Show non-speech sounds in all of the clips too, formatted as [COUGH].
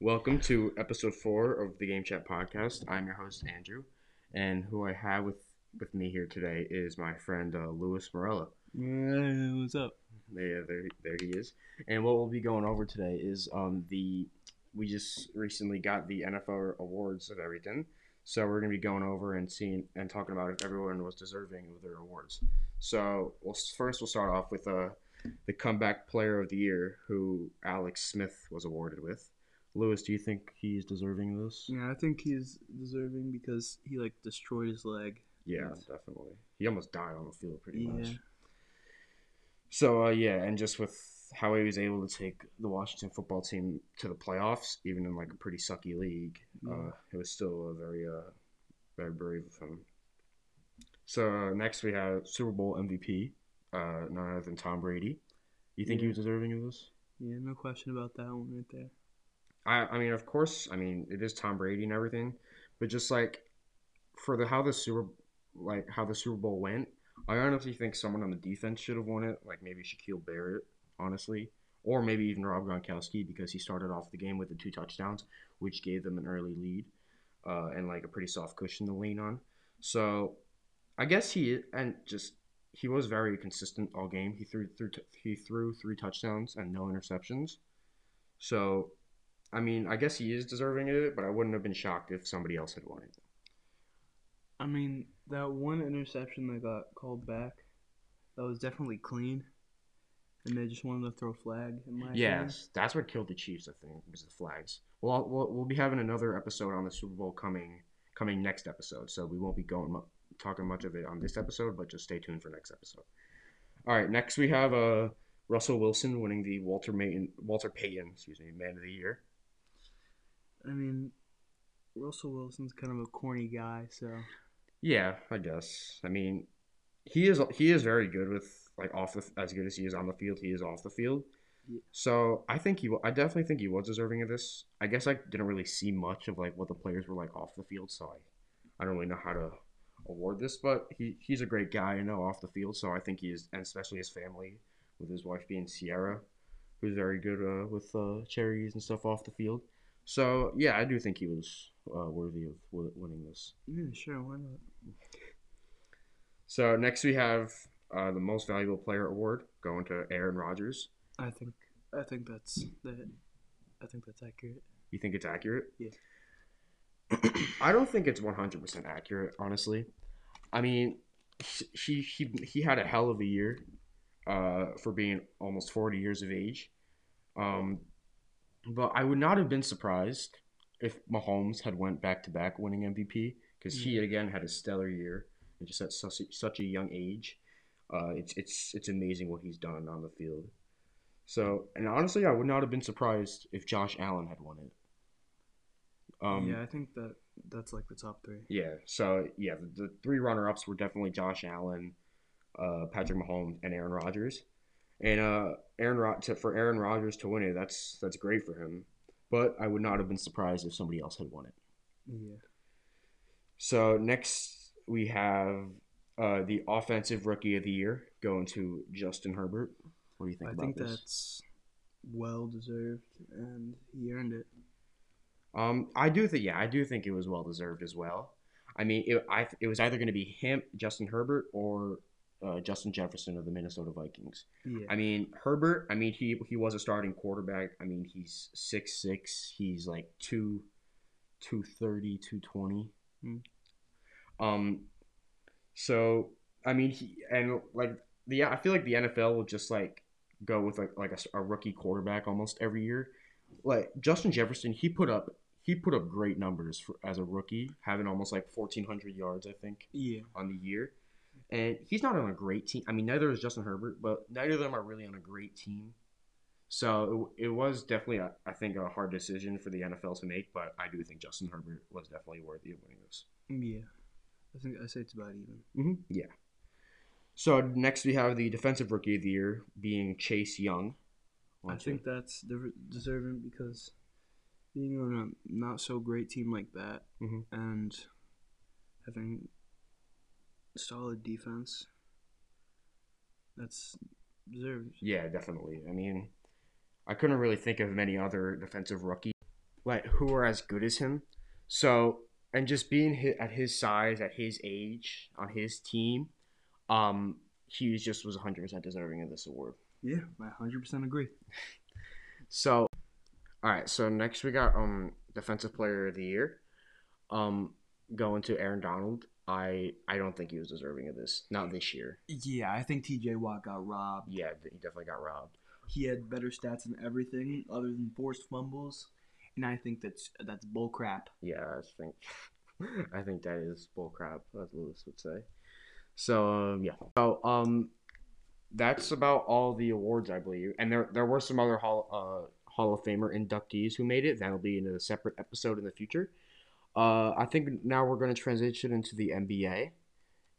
Welcome to episode four of the Game Chat podcast. I'm your host Andrew, and who I have with with me here today is my friend uh, Louis Morella. what's up? Yeah, there, there he is. And what we'll be going over today is um the we just recently got the NFL awards and everything, so we're gonna be going over and seeing and talking about if everyone was deserving of their awards. So we'll first we'll start off with uh the comeback player of the year, who Alex Smith was awarded with. Louis, do you think he's deserving of this? Yeah, I think he's deserving because he like destroyed his leg. Yeah, Yes. definitely. He almost died on the field, pretty Yeah. much. So uh, yeah, and just with how he was able to take the Washington football team to the playoffs, even in like a pretty sucky league, uh, it was still a very, uh, very brave of him. So uh, next we have Super Bowl MVP, uh, none other than Tom Brady. You think he was deserving of this? Yeah, no question about that one right there. I, I mean, of course, I mean it is Tom Brady and everything, but just like for the how the Super like how the Super Bowl went, I honestly think someone on the defense should have won it, like maybe Shaquil Barrett, honestly, or maybe even Rob Gronkowski because he started off the game with the two touchdowns, which gave them an early lead, uh, and like a pretty soft cushion to lean on. So, I guess he and just he was very consistent all game. He threw threw he threw three touchdowns and no interceptions. So I mean, I guess he is deserving of it, but I wouldn't have been shocked if somebody else had won it. I mean, that one interception that got called back, that was definitely clean, and they just wanted to throw a flag. In my opinion. Yes, that's what killed the Chiefs. I think was the flags. Well, we'll, we'll be having another episode on the Super Bowl coming coming next episode, so we won't be going mu- talking much of it on this episode, but just stay tuned for next episode. All right, next we have uh, Russell Wilson winning the Walter Payton Walter Payton, excuse me, Man of the Year. I mean, Russell Wilson's kind of a corny guy, so Yeah, I guess. I mean, he is he is very good with like off the as good as he is on the field. He is off the field. Yeah. So I think he, I definitely think he was deserving of this. I guess I didn't really see much of like what the players were like off the field, so I, I don't really know how to award this. But he, he's a great guy, you know, off the field. So I think he is, and especially his family, with his wife being Ciara, who's very good uh, with uh, cherries and stuff off the field. So yeah, I do think he was uh, worthy of w- winning this. yeah, sure, why not? So next we have uh, the most valuable player award going to Aaron Rodgers. I think I think that's that. I think that's accurate. You think it's accurate? Yeah. [CLEARS THROAT] I don't think it's 100% accurate, honestly. I mean, he he he had a hell of a year uh, for being almost 40 years of age. Um, but I would not have been surprised if Mahomes had went back to back winning MVP because he again had a stellar year and just at such a, such a young age. Uh, it's it's it's amazing what he's done on the field. So, and honestly, I would not have been surprised if Josh Allen had won it. Um, yeah, I think that that's like the top three. yeah. So yeah, the, the three runner-ups were definitely Josh Allen, uh, Patrick Mahomes, and Aaron Rodgers. And uh, Aaron Rod- to, for Aaron Rodgers to win it, that's that's great for him. But I would not have been surprised if somebody else had won it. Yeah. So next we have uh, the offensive rookie of the year going to Justin Herbert. What do you think I about think this? that's well deserved, and he earned it. Um, I do think yeah, I do think it was well deserved as well. I mean, it, I it was either going to be him, Justin Herbert, or uh, Justin Jefferson of the Minnesota Vikings. Yeah. I mean, Herbert. I mean, he he was a starting quarterback. I mean, he's six six. He's like two, two thirty, two twenty. Hmm. Um, so I mean, he and like the I feel like the NFL will just like go with like like a, a rookie quarterback almost every year. Like Justin Jefferson, he put up he put up great numbers for, as a rookie, having almost like fourteen hundred yards, I think yeah. on the year. And he's not on a great team. I mean, neither is Justin Herbert, but neither of them are really on a great team. So it, it was definitely, a, I think, a hard decision for the NFL to make. But I do think Justin Herbert was definitely worthy of winning this. Yeah. I think I say it's about even. Mm-hmm. Yeah. So next we have the defensive rookie of the year being Chase Young. I you- think that's de- deserving because being on a not so great team like that Mhm. and having solid defense, that's deserved. Yeah, definitely. I mean, I couldn't really think of many other defensive rookie like who are as good as him. So and just being hit at his size, at his age, on his team, um, he just was 100% deserving of this award. Yeah, I hundred percent agree. [LAUGHS] So, all right. So next we got um defensive player of the year, um going to Aaron Donald. I I don't think he was deserving of this. Not this year. Yeah, I think T.J. Watt got robbed. Yeah, he definitely got robbed. He had better stats in everything other than forced fumbles, and I think that's that's bull crap. Yeah, I think [LAUGHS] I think that is bullcrap, as Louis would say. So um, yeah. So um, that's about all the awards I believe, and there there were some other hall uh Hall of Famer inductees who made it. That'll be in a separate episode in the future. Uh, I think now we're going to transition into the NBA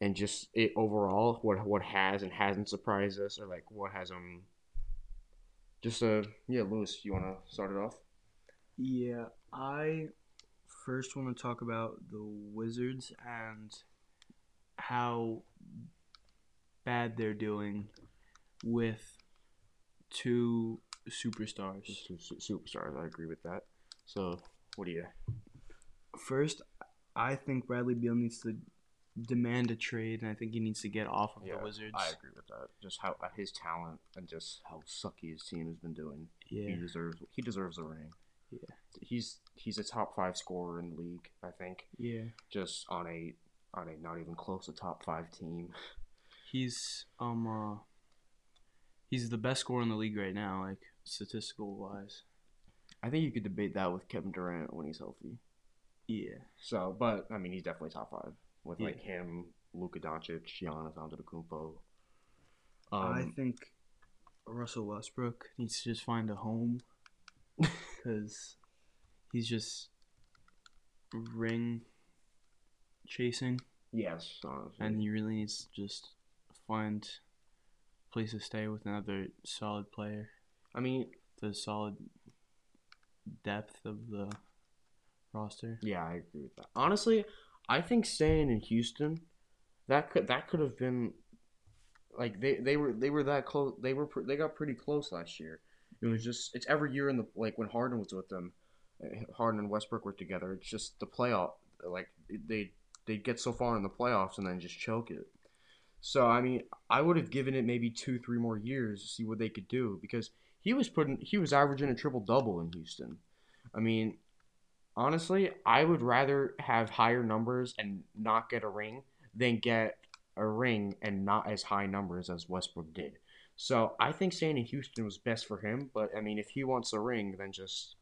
and just it overall what what has and hasn't surprised us, or like what has um. Just uh yeah, Louis, you want to start it off? Yeah, I first want to talk about the Wizards and how bad they're doing with two superstars. Two su- superstars, I agree with that. So what do you? First, I think Bradley Beal needs to demand a trade, and I think he needs to get off of the Wizards. I agree with that. Just how uh, his talent and just how sucky his team has been doing. Yeah. He deserves he deserves a ring. Yeah. He's he's a top five scorer in the league, I think. yeah. Just on a on a not even close to top five team. He's um uh, he's the best scorer in the league right now, like statistical wise. I think you could debate that with Kevin Durant when he's healthy. Yeah. So, but I mean, he's definitely top five with like him, Luka Doncic, Giannis Antetokounmpo. Um, I think Russell Westbrook needs to just find a home [LAUGHS] because he's just ring chasing, yes, honestly. and he really needs to just find a place to stay with another solid player. I mean, The solid depth of the roster. Yeah, I agree with that. Honestly, I think staying in Houston, that could that could have been like they, they were they were that close. They were they got pretty close last year. It was just it's every year in the like when Harden was with them, uh, Harden and Westbrook were together. It's just the playoff like they they get so far in the playoffs and then just choke it. So I mean, I would have given it maybe two three more years to see what they could do because he was putting he was averaging a triple double in Houston. I mean, honestly, I would rather have higher numbers and not get a ring than get a ring and not as high numbers as Westbrook did. So I think staying in Houston was best for him. But I mean, if he wants a ring, then just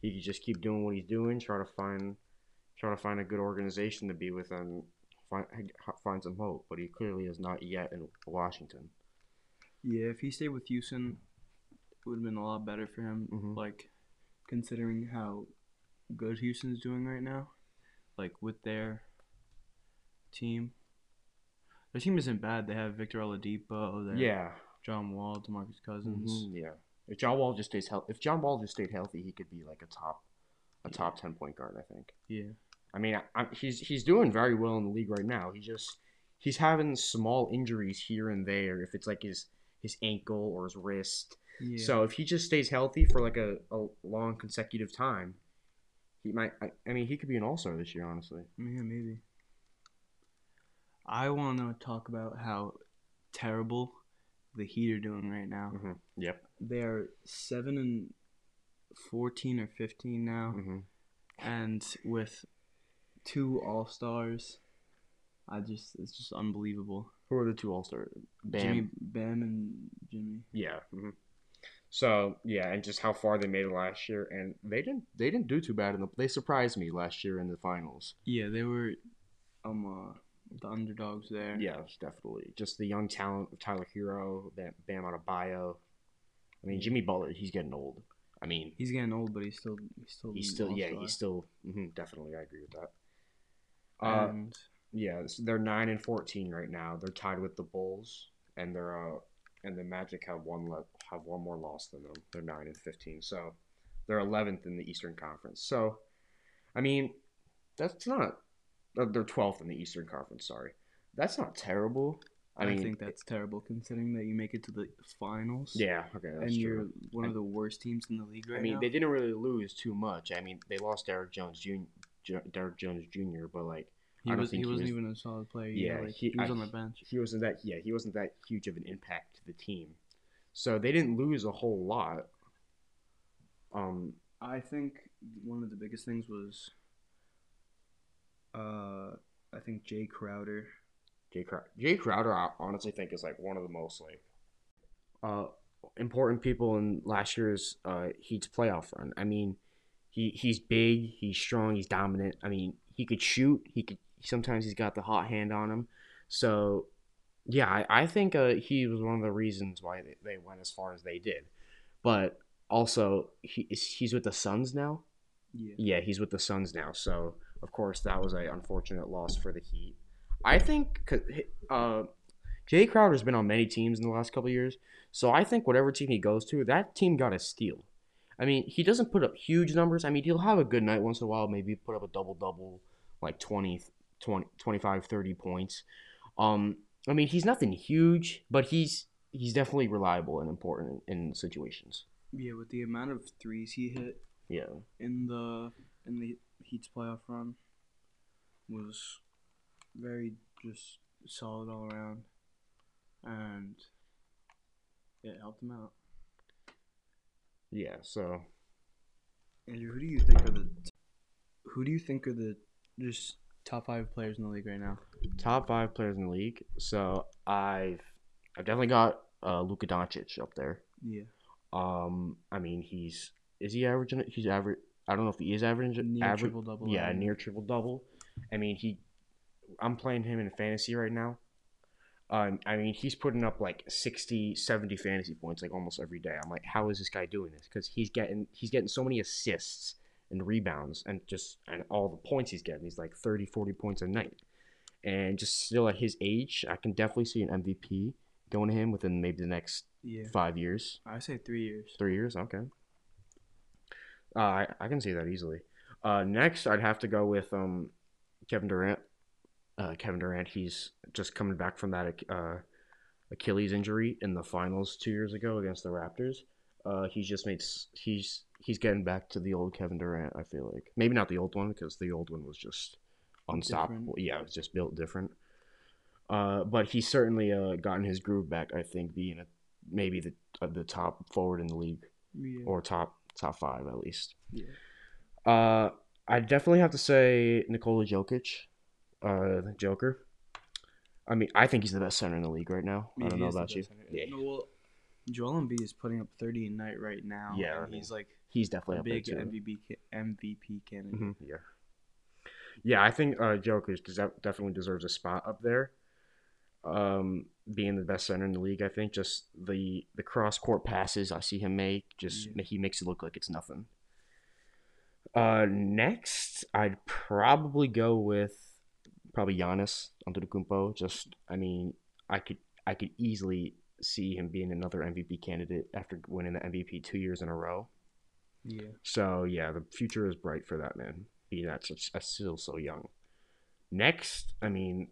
he could just keep doing what he's doing, try to find try to find a good organization to be with and find find some hope. But he clearly is not yet in Washington. Yeah, if he stayed with Houston, it would have been a lot better for him. Mhm. Like, considering how good Houston's doing right now, like with their team. Their team isn't bad. They have Victor Oladipo. They Yeah. John Wall, DeMarcus Cousins. Mhm, Yeah. If John Wall just stays healthy, if John Wall just stayed healthy, he could be like a top, a top ten point guard. I think. Yeah. I mean, I, I, he's he's doing very well in the league right now. He just he's having small injuries here and there. If it's like his his ankle or his wrist. Yeah. So if he just stays healthy for like a, a long consecutive time, he might. I, I mean, he could be an all star this year. Honestly. Yeah, maybe. I want to talk about how terrible the Heat are doing right now. Mm-hmm. Yep. They are seven and fourteen or fifteen now, Mm-hmm. and with two All Stars, I just it's just unbelievable. Who are the two all stars? Bam. Jimmy Bam and Jimmy. Yeah. hmm So yeah, and just how far they made it last year, and they didn't they didn't do too bad in the. They surprised me last year in the finals. Yeah, they were um uh, the underdogs there. Yes, definitely. Just the young talent of Tyler Herro, Bam, Bam Adebayo. I mean, Jimmy Butler, he's getting old. I mean, He's getting old, but he's still he's still he's still yeah, he's still mhm, definitely. I agree with that. Uh, and yeah, they're nine and fourteen right now. They're tied with the Bulls, and they're uh, and the Magic have one le- have one more loss than them. They're nine and fifteen, so they're eleventh in the Eastern Conference. So, I mean, that's not. uh, They're twelfth in the Eastern Conference. Sorry, that's not terrible. I I, mean, think that's terrible considering that you make it to the finals. yeah, okay, that's and true. you're one of the worst teams in the league right now. I mean, now. they didn't really lose too much. I mean, they lost Derrick Jones Jr. Derrick Jones Jr. But like, he I don't was think he he wasn't was- even a solid player. Yeah, Yeah, like, he- he, was I- on the bench. he wasn't that. Yeah, he wasn't that huge of an impact to the team. So they didn't lose a whole lot. Um, I think one of the biggest things was, uh, I think Jae Crowder. Jae Crowder, Jae Crowder, I honestly think is like one of the most like uh important people in last year's uh Heat's playoff run. I mean, he he's big, he's strong, he's dominant. I mean, he could shoot. He could sometimes he's got the hot hand on him. So yeah, I, I think uh, he was one of the reasons why they, they went as far as they did. But also, he he's with the Suns now. Yeah. Yeah, he's with the Suns now. So of course that was a unfortunate loss for the Heat. I think uh, Jae Crowder's been on many teams in the last couple of years, so I think whatever team he goes to, that team got a steal. I mean, he doesn't put up huge numbers. I mean, he'll have a good night once in a while, maybe put up a double double, like 20, 20, 25, 30 points. Um, I mean, he's nothing huge, but he's he's definitely reliable and important in, in situations. Yeah, with the amount of threes he hit Yeah. in the in the Heat's playoff run was very just solid all around, and it helped him out. Yeah, so Andrew, who do you think are the who do you think are the just top five players in the league right now? top five players in the league. So I've I've definitely got uh, Luka Doncic up there. Yeah, Um, I mean he's is he averaging? He's average. I don't know if he is averaging. near average. triple double. Yeah, near triple double. I mean he. I'm playing him in fantasy right now. Um, I mean he's putting up like 60, 70 fantasy points like almost every day. I'm like, how is this guy doing this? Because he's getting he's getting so many assists and rebounds and just and all the points he's getting. He's like 30, 40 points a night and just still at his age, I can definitely see an MVP going to him within maybe the next Yeah, five years, I say three years. three years. Okay, uh, I I can see that easily. Uh, next, I'd have to go with um, Kevin Durant. Uh, Kevin Durant, he's just coming back from that uh, Achilles injury in the finals two years ago against the Raptors. Uh, he's just made he's he's getting back to the old Kevin Durant. I feel like maybe not the old one because the old one was just unstoppable. Yeah, it was just built different. Uh, but he's certainly uh, gotten his groove back. I think being a, maybe the uh, the top forward in the league Yeah, or top top five at least. yeah. Uh, I definitely have to say Nikola Jokic, uh, the Joker. I mean, I think he's the best center in the league right now. I don't know about you. Yeah, No, well, Joel Embiid is putting up thirty a night right now. Yeah, I mean, he's like he's definitely a big. MVP MVP candidate. Mhm, Yeah. Yeah, I think uh, Jokic des- definitely deserves a spot up there. Um, being the best center in the league, I think just the the cross court passes I see him make, just Yeah. he makes it look like it's nothing. Uh, next, I'd probably go with probably Giannis Antetokounmpo. Just, I mean, I could I could easily see him being another MVP candidate after winning the MVP two years in a row. Yeah, So yeah, the future is bright for that man, being that such uh, still so young. Next, I mean,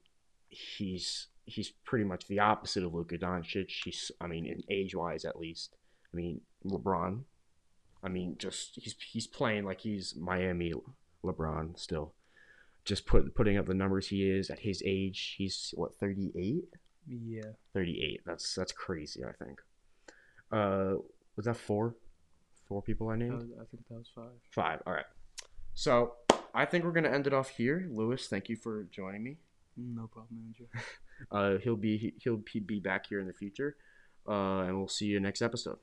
he's he's pretty much the opposite of Luka Doncic. He's, I mean, in age wise at least. I mean, LeBron. I mean, just he's he's playing like he's Miami LeBron still. Just put putting up the numbers he is at his age. He's what thirty eight. Yeah. 38. That's that's crazy. I think. Uh, was that four? Four people I named. I think that was five. Five. All right. So I think we're gonna end it off here. Louis, thank you for joining me. No problem, Andrew. [LAUGHS] Uh, he'll be he'll be back here in the future, uh, and we'll see you next episode.